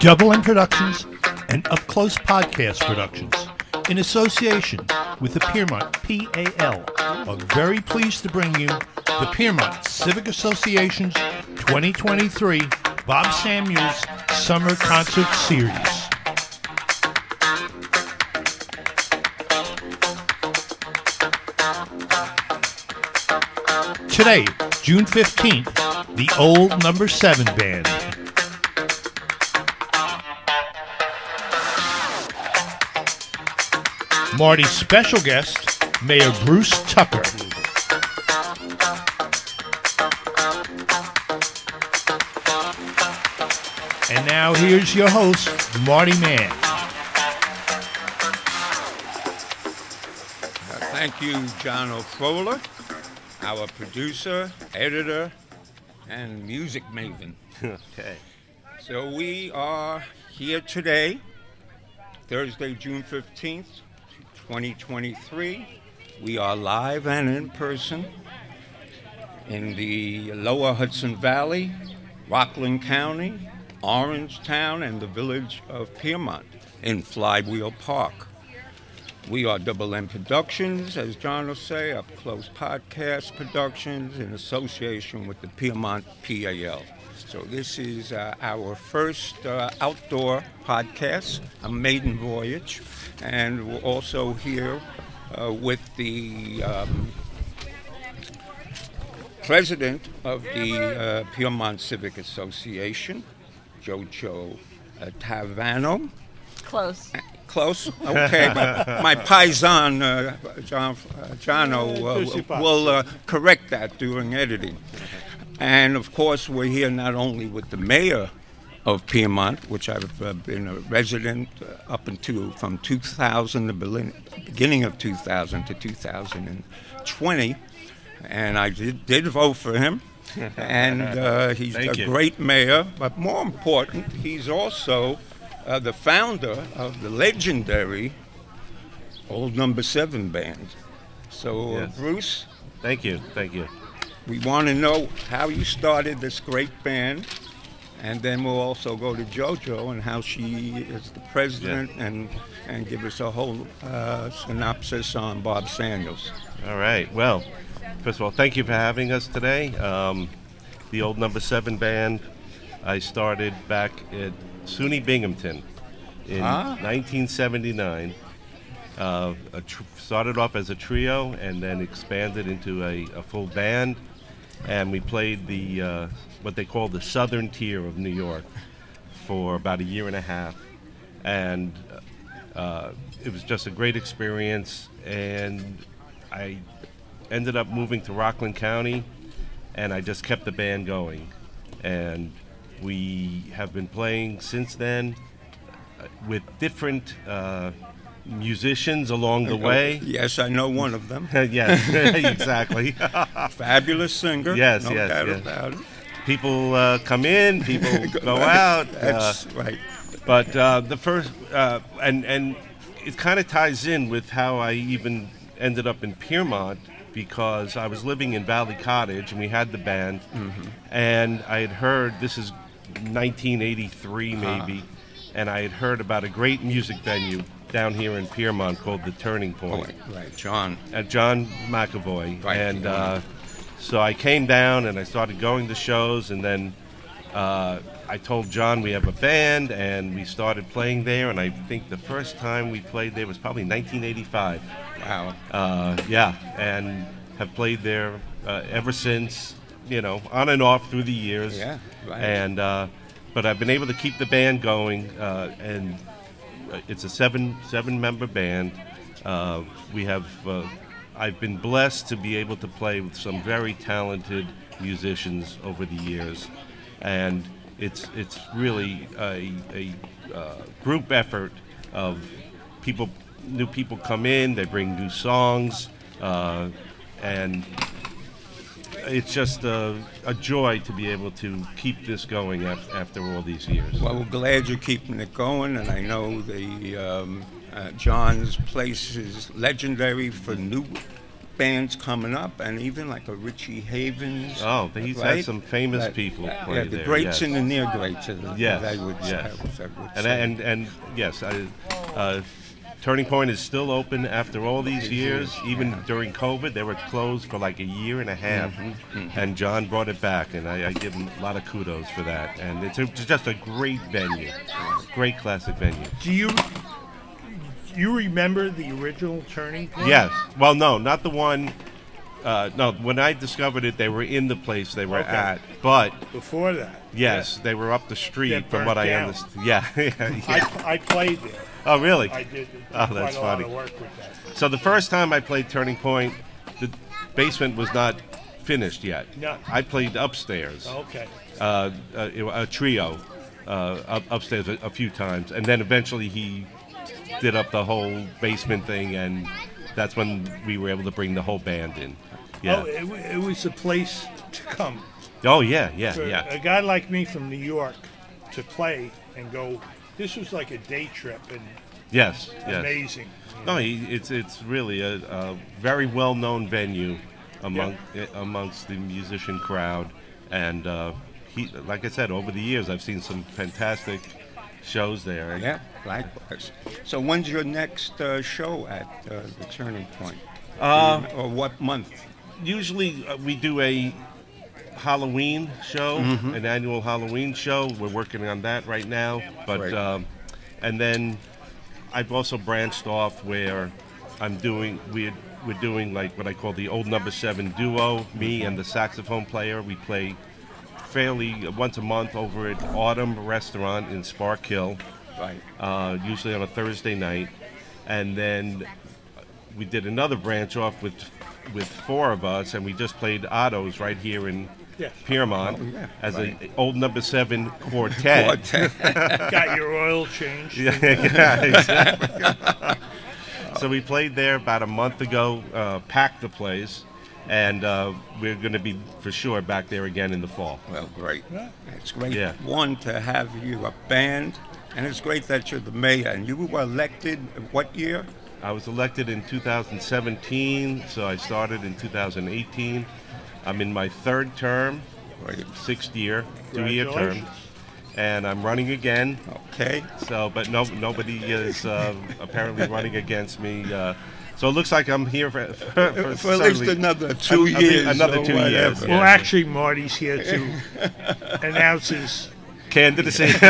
Double M Productions and Up Close Podcast Productions, in association with the Piermont PAL, are very pleased to bring you the Piermont Civic Association's 2023 Bob Samuels Summer Concert Series. Today, June 15th, the old number 7 band. Marty's special guest, Mayor Bruce Tucker. And now here's your host, Marty Mann. Uh, Thank you, John O'Frola, our producer, editor, and music maven. Okay. So we are here today, Thursday, June 15th, 2023. We are live and in person in the lower Hudson Valley, Rockland County, Orangetown, and the village of Piermont in Flywheel Park. We are Double M Productions, as John will say, Up Close Podcast Productions in association with the Piermont PAL. So this is uh, our first uh, outdoor podcast, a maiden voyage, and we're also here uh, with the um, president of the uh, Piermont Civic Association, Jojo uh, Tavano. Close. Close. Okay, my, my paisan, uh, John, uh, Jono, uh, will uh, correct that during editing. And of course, we're here not only with the mayor of Piermont, which I've uh, been a resident uh, up until from 2000, the beginning of 2000 to 2020, and I did, did vote for him. and uh, he's Thank a you. great mayor, but more important, he's also uh, the founder of the legendary Old Number Seven band. So, uh, Yes. Bruce, Thank you. Thank you. We want to know how you started this great band, and then we'll also go to JoJo and how she is the president, and and give us a whole uh, synopsis on Bob Samuels. All right. Well, first of all, thank you for having us today. Um, the old number seven band I started back at SUNY Binghamton in Ah. 1979. Uh, a tr- started off as a trio and then expanded into a, a full band. And we played the uh, what they call the southern tier of New York for about a year and a half. And uh, it was just a great experience. And I ended up moving to Rockland County, and I just kept the band going. And we have been playing since then uh, with different uh, musicians along the way. Yes, I know one of them. yes, exactly. Fabulous singer. Yes, no yes, doubt yes. about it. people uh, come in, people go out. uh, right. But uh, the first, uh, and and it kind of ties in with how I even ended up in Piermont because I was living in Valley Cottage and we had the band, and I had heard this is 1983 maybe, and I had heard about a great music venue down here in Piermont called the Turning Oh, Point right, right, John. at John McAvoy, Right, and uh, so I came down and I started going to shows, and then uh, I told John we have a band, and we started playing there. And I think the first time we played there was probably 1985. Wow. Uh, yeah, and have played there uh, ever since. You know, on and off through the years. Yeah, right. And uh, but I've been able to keep the band going, uh, and uh, it's a seven seven member band. Uh, we have. Uh, I've been blessed to be able to play with some very talented musicians over the years, and it's it's really a, a uh, group effort of people. New people come in, they bring new songs, uh, and it's just a, a joy to be able to keep this going af- after all these years. Well, we're glad you're keeping it going, and I know the um, uh, John's place is legendary for new bands coming up, and even like a Richie Havens. Oh, he's had some famous That- people Yeah, play the there, greats yes. and the near greats. Yes, I would, yes. I would, I would And and and yes, I, uh, Turning Point is still open after all these years. Even during COVID, they were closed for like a year and a half, Mm-hmm, and John brought it back, and I, I give him a lot of kudos for that. And it's, a, it's just a great venue, great classic venue. Do you you remember the original Turning Point? Yes. Well, no, not the one. Uh, no, when I discovered it, they were in the place they were Okay. at. But Before that. Yes, they were up the street from what burnt I down. understand. Yeah, yeah, yeah. I, I played there. Oh, really? I did Oh, that's funny. of work with that. So the first time I played Turning Point, the basement was not finished yet. No. I played upstairs, Okay. uh, a, a trio, uh, up, upstairs a, a few times, and then eventually he did up the whole basement thing, and that's when we were able to bring the whole band in. Yeah. Oh, it, it was a place to come. Oh yeah, yeah, For yeah. a guy like me from New York to play and go, this was like a day trip and Yes, yes. amazing. No, he, it's it's really a, a very well known venue among eh, amongst the musician crowd, and uh, he, like I said, over the years I've seen some fantastic shows there. Yeah, likewise. So when's your next uh, show at uh, the Turning Point? Uh, or what month? usually uh, we do a Halloween show, Mm-hmm. an annual Halloween show. We're working on that right now, but Right. um, and then I've also branched off where I'm doing we're we're doing like what I call the old number seven duo. Me and the saxophone player. We play fairly once a month over at Autumn Restaurant in Sparkill Right. uh, usually on a Thursday night, and then we did another branch off with with four of us, and we just played Otto's right here in Yes. Piermont Oh, yeah, as right. a old number seven quartet. Got your oil changed. yeah, yeah, exactly. so we played there about a month ago, uh, packed the place, and uh, we're going to be for sure back there again in the fall. Well, great. Yeah. It's great. Yeah. One to have you a band, and it's great that you're the mayor. And you were elected what year? I was elected in 2017, so I started in 2018. I'm in my third term, Right. sixth year, two-year term, and I'm running again. Okay. So, but no, nobody is uh, apparently running against me. Uh, so it looks like I'm here for, for, for, For at least another two I- I think years. another or two years, whatever. yeah. Well, actually, Marty's here to announce his. candidacy.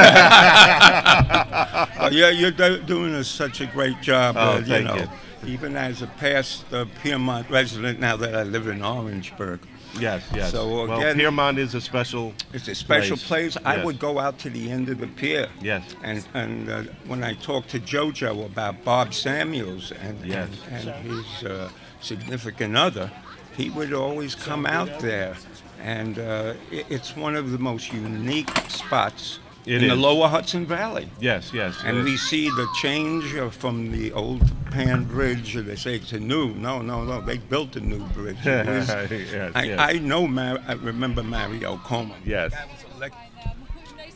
Oh, yeah, you're do- doing a, such a great job. Oh, uh, you thank know, you. even as a past uh, Piermont resident, now that I live in Orangeburg, yes, yes. So, well, Piermont is a special. it's a special Place, place. I would go out to the end of the pier. Yes. And and uh, when I talked to JoJo about Bob Samuels and Yes. and, and his uh, significant other, he would always come out there, and uh, it, it's one of the most unique spots It in the. Lower Hudson Valley. Yes, yes. And we see the change from the old Pan Bridge. They say it's a new. No, no, no. They built a new bridge. Yes, I, yes. I know. Mar- I remember Mario Cuomo. Yes. Guy was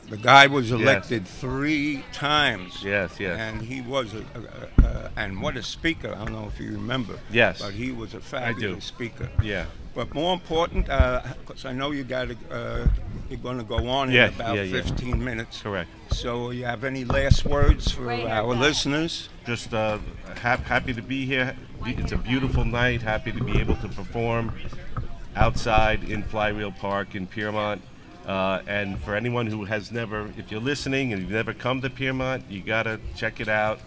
The guy was elected three times. Yes, yes. And he was a, a, a, a and what a speaker! I don't know if you remember. Yes. But he was a fabulous speaker. Yeah. But more important, because I know you got to, uh, you're going to go on Yeah, in about yeah, yeah. 15 minutes. Correct. So, you have any last words for our listeners? Just uh, hap- happy to be here. It's a beautiful night. Happy to be able to perform outside in Flywheel Park in Piermont. Uh, and for anyone who has never, if you're listening and you've never come to Piermont, you gotta check it out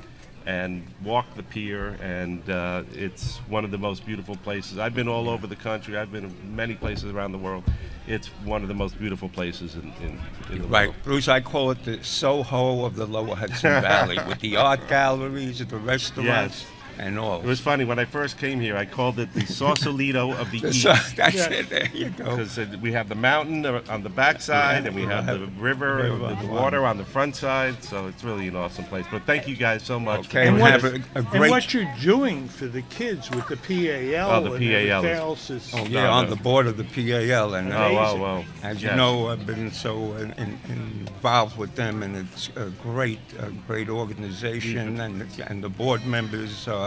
and walk the pier. And uh, it's one of the most beautiful places. I've been all over the country. I've been in many places around the world. It's one of the most beautiful places in, in, in the Right, world. Right, Bruce, I call it the Soho of the Lower Hudson Valley with the art galleries, and the restaurants, Yes. And all. It was funny when I first came here. I called it the Sausalito of the East. So, that's Yeah. it, there you go. because uh, we have the mountain uh, on the back side and we have the river, River. the water on the front side. So it's really an awesome place. But thank you guys so much. Okay, and what- have a, a And what you're doing for the kids with the PAL Oh, the and PAL everything is- else is. Oh, No, yeah, on no. the board of the PAL, and Oh, uh, wow, wow. as you know, I've been so in, in, involved with them, and it's a great, a great organization, and and the board members are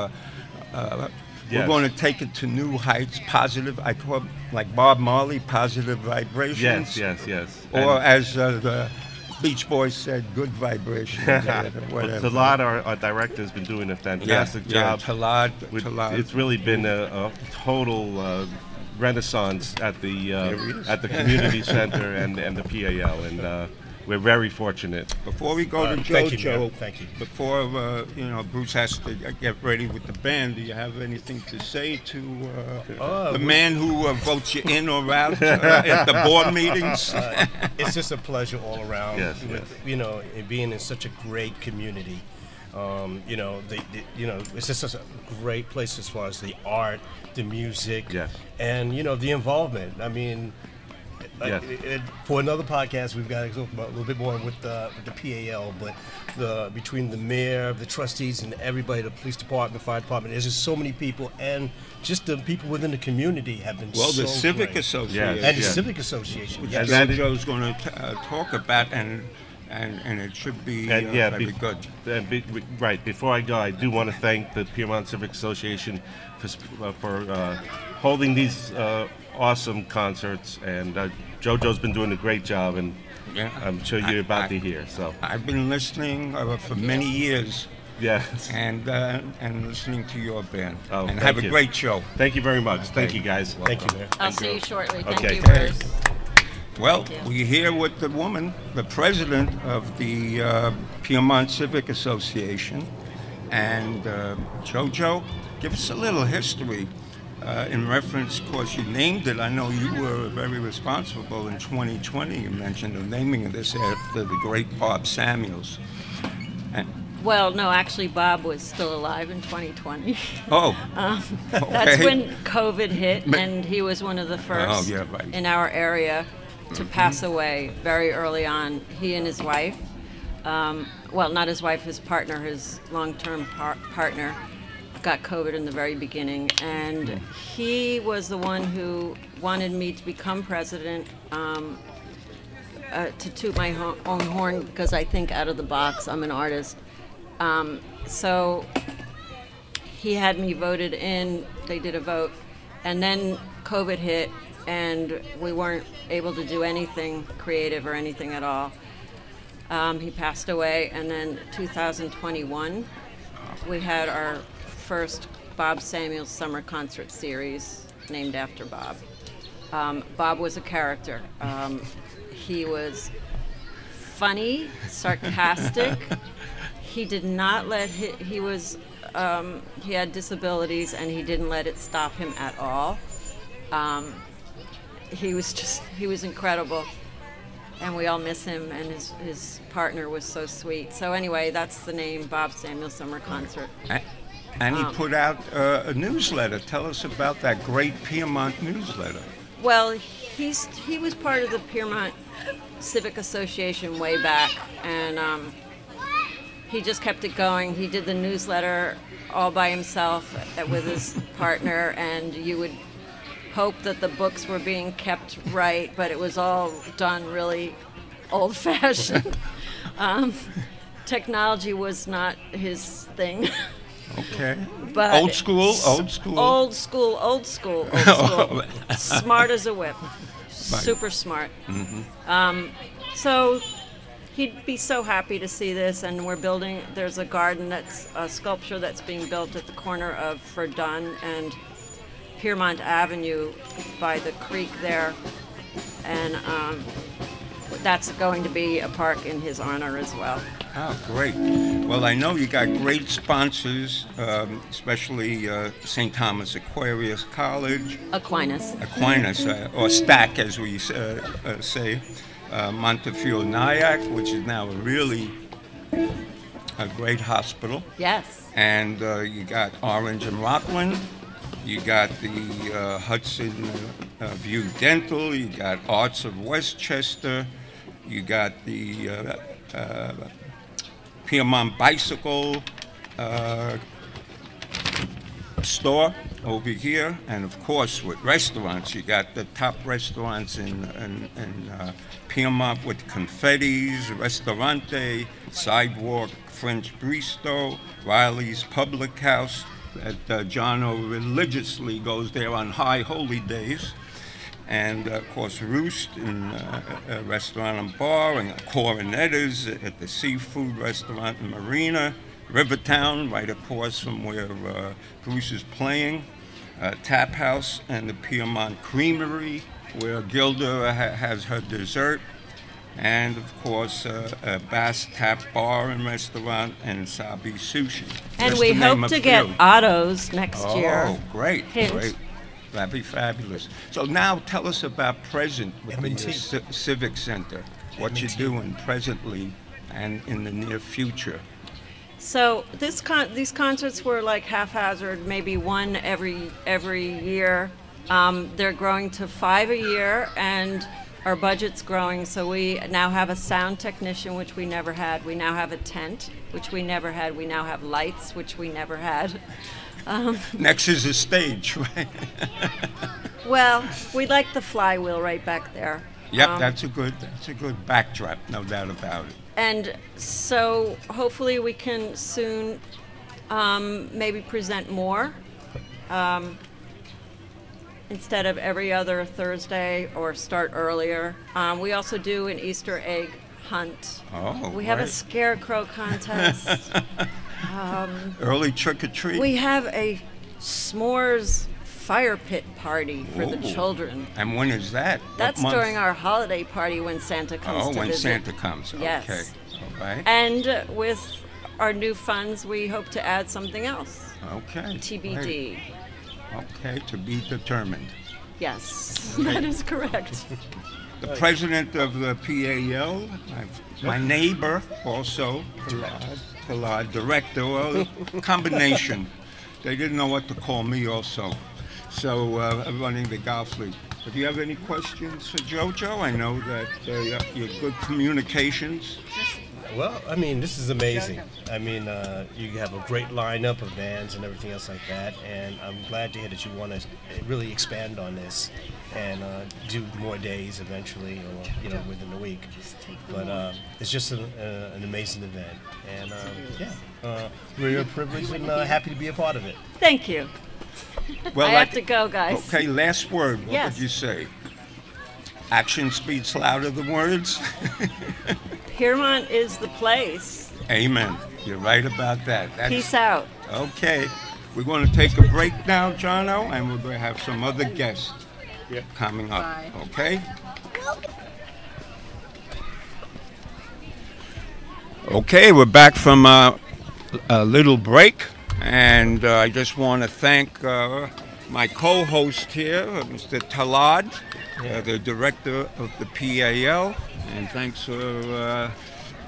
uh, Yes. We're going to take it to new heights, positive. I call it, like Bob Marley, positive vibrations. Yes, yes, yes. Or And- as uh, the Beach Boys said, good vibrations. whatever. Talad, our, our director, has been doing a fantastic yeah, job. Yeah, Talad, With- Talad. It's really been a, a total uh, renaissance at the uh, There it is. at the community center and, and the PAL, and uh, we're very fortunate. Before we go Uh, to thank you, JoJo, Thank you. before uh, you know Bruce has to get ready with the band, do you have anything to say to uh, Uh, the man who uh, votes you in or out uh, at the board meetings? it's just a pleasure all around. Yes, with, yes. You know, and being in such a great community. Um, you know, the, the, you know, it's just such a great place as far as the art, the music, Yes. and you know the involvement. I mean, like, Yes. it- it- for another podcast, we've got to talk about a little bit more with the with the PAL, but the between the mayor, the trustees, and everybody, the police department, the fire department. There's just so many people, and just the people within the community have been well, so the Civic great. Association, and the civic association. which Yes. And that is- JoJo's going to uh, talk about, and and and it should be And uh, yeah, very be- good. and be- be- right. Before I go, I do want to thank the Piermont Civic Association for sp- uh, for uh, holding these uh, awesome concerts, and uh, JoJo's been doing a great job, and Yeah. I'm sure you're I- about I- to hear. So I've been listening uh, for many years. yeah, and uh, and listening to your band. Oh, and thank have a you. great show. thank you very much. Thank Okay. you guys. Thank you, Mayor. I'll see you shortly. Thank Okay. you, Okay. Bruce. Well, we're here with the woman, the president of the uh, Piermont Civic Association, and uh, JoJo. Give us a little history. Uh, in reference, of course, you named it. I know you were very responsible in 2020. You mentioned the naming of this after the great Bob Samuels. And, Well, no, actually, Bob was still alive in 2020. oh, That's Okay. when COVID hit, and he was one of the first Oh, yeah, right. in our area to pass away very early on. He and his wife, um, well, not his wife, his partner, his long-term par- partner, got COVID in the very beginning, and he was the one who wanted me to become president. Um, uh, to toot my ho- own horn because I think out of the box. I'm an artist. Um, so he had me voted in. They did a vote, and then COVID hit, and we weren't able to do anything creative or anything at all. Um, he passed away, and then 2021, we had our first Bob Samuels Summer Concert Series named after Bob. Um, Bob was a character. Um, he was funny, sarcastic. he did not let he, he was um, he had disabilities and he didn't let it stop him at all. Um, he was just he was incredible, and we all miss him. And his his partner was so sweet. So anyway, that's the name Bob Samuel Summer Concert. And he Um, put out uh, a newsletter. Tell us about that great Piermont newsletter. Well, he's he was part of the Piermont Civic Association way back, and um, he just kept it going. He did the newsletter all by himself uh, with his partner, and you would hope that the books were being kept right, but it was all done really old-fashioned. um, technology was not his thing. Okay. But Old school, old school. Old school, old school, old school. smart as a whip. Super smart. Um, so he'd be so happy to see this, and we're building. There's a garden that's a sculpture that's being built at the corner of Ferdon and Piermont Avenue by the creek there, and um, that's going to be a park in his honor as well. Oh, great. Well, I know you got great sponsors, um, especially uh, St. Thomas Aquarius College, Aquinas. Aquinas, uh, or STAC as we uh, uh, say, uh, Montefiore Nyack, which is now really a great hospital. Yes. and uh, you got Orange and Rockland. You got the uh, Hudson uh, View Dental. You got Arts of Westchester. You got the uh, uh, Piermont Bicycle store over here, and of course with restaurants, you got the top restaurants in in, in uh, Piermont with Confetti's, Restaurante, Sidewalk, French Bistro, Riley's Public House, that uh, religiously goes there on high holy days. And uh, of course, Roost in uh, a restaurant and bar, and Coronetta's at the seafood restaurant and marina, Rivertown, right across from where uh, Bruce is playing, uh, Tap House, and the Piermont Creamery, where Gilda ha- has her dessert and of course uh, a Bass Tap Bar and Restaurant and Sabi Sushi. And Just we to hope a to get few. Otto's next Oh, year. Oh, great, Hint. great. That'd be fabulous. So now tell us about present with the M&T. Ci- Civic Center. What you're M&T. doing presently and in the near future. So this con- these concerts were like haphazard, maybe one every every year. Um, they're growing to five a year, and our budget's growing. So we now have a sound technician, which we never had. We now have a tent, which we never had. We now have lights, which we never had. Next is a stage, right? Well, we like the flywheel right back there. yep, Um, that's a good that's a good backdrop, no doubt about it. And so hopefully we can soon um, maybe present more um, instead of every other Thursday or start earlier. Um, we also do an Easter egg hunt. Oh, we have a scarecrow contest. Early trick or treat. we have a s'mores fire pit party for the children. and when is that? That's during our holiday party when Santa comes Oh, when visit. Santa comes. Yes. Okay. All right. And with our new funds, we hope to add something else. Okay. TBD. Okay, to be determined. Yes, that is correct. The president of the PAL, my- my neighbor also, Pilad, Pilad, director, well, combination. They didn't know what to call me also. So uh, I'm running the golf league. But do you have any questions for JoJo? I know that uh, you're good communications. Well, I mean, this is amazing. I mean, uh, you have a great lineup of bands and everything else like that, and I'm glad to hear that you want to really expand on this and uh, do more days eventually, or you know, within the week. But uh, it's just an, uh, an amazing event, and um, yeah, uh, we're privileged and uh, happy to be a part of it. Thank you. Well, I like- have to go, guys. Okay, last word. What Yes. would you say? Action speaks louder than words? Piermont is the place. Amen. You're right about that. That's, Peace out. Okay. We're going to take a break now, Jono, and we're going to have some other guests coming up. Okay? Okay, we're back from uh, a little break, and uh, I just want to thank uh, my co host here, uh, Mr. Talad, uh, the director of the PAL, and thanks for uh,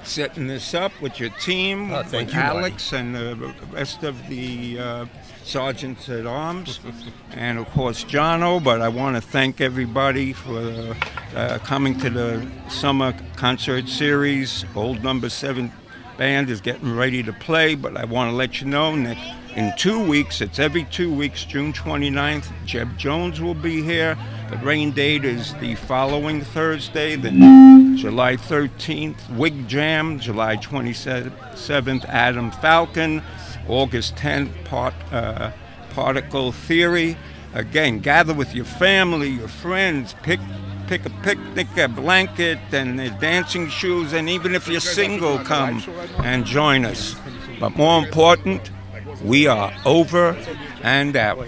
setting this up with your team, Oh, thank with you. Alex and the rest of the uh, sergeants at arms, and of course Jono. But I want to thank everybody for uh, coming to the summer concert series. Old Number Seven band is getting ready to play, but I want to let you know Nick. In two weeks, it's every two weeks, June 29th, Jeb Jones will be here. The rain date is the following Thursday, then July 13th, Wig Jam, July 27th, Adam Falcon, August 10th, part, uh, Particle Theory. Again, gather with your family, your friends, pick pick a picnic, a blanket, and dancing shoes, and even if you're single, come and join us. But more important, we are over and out.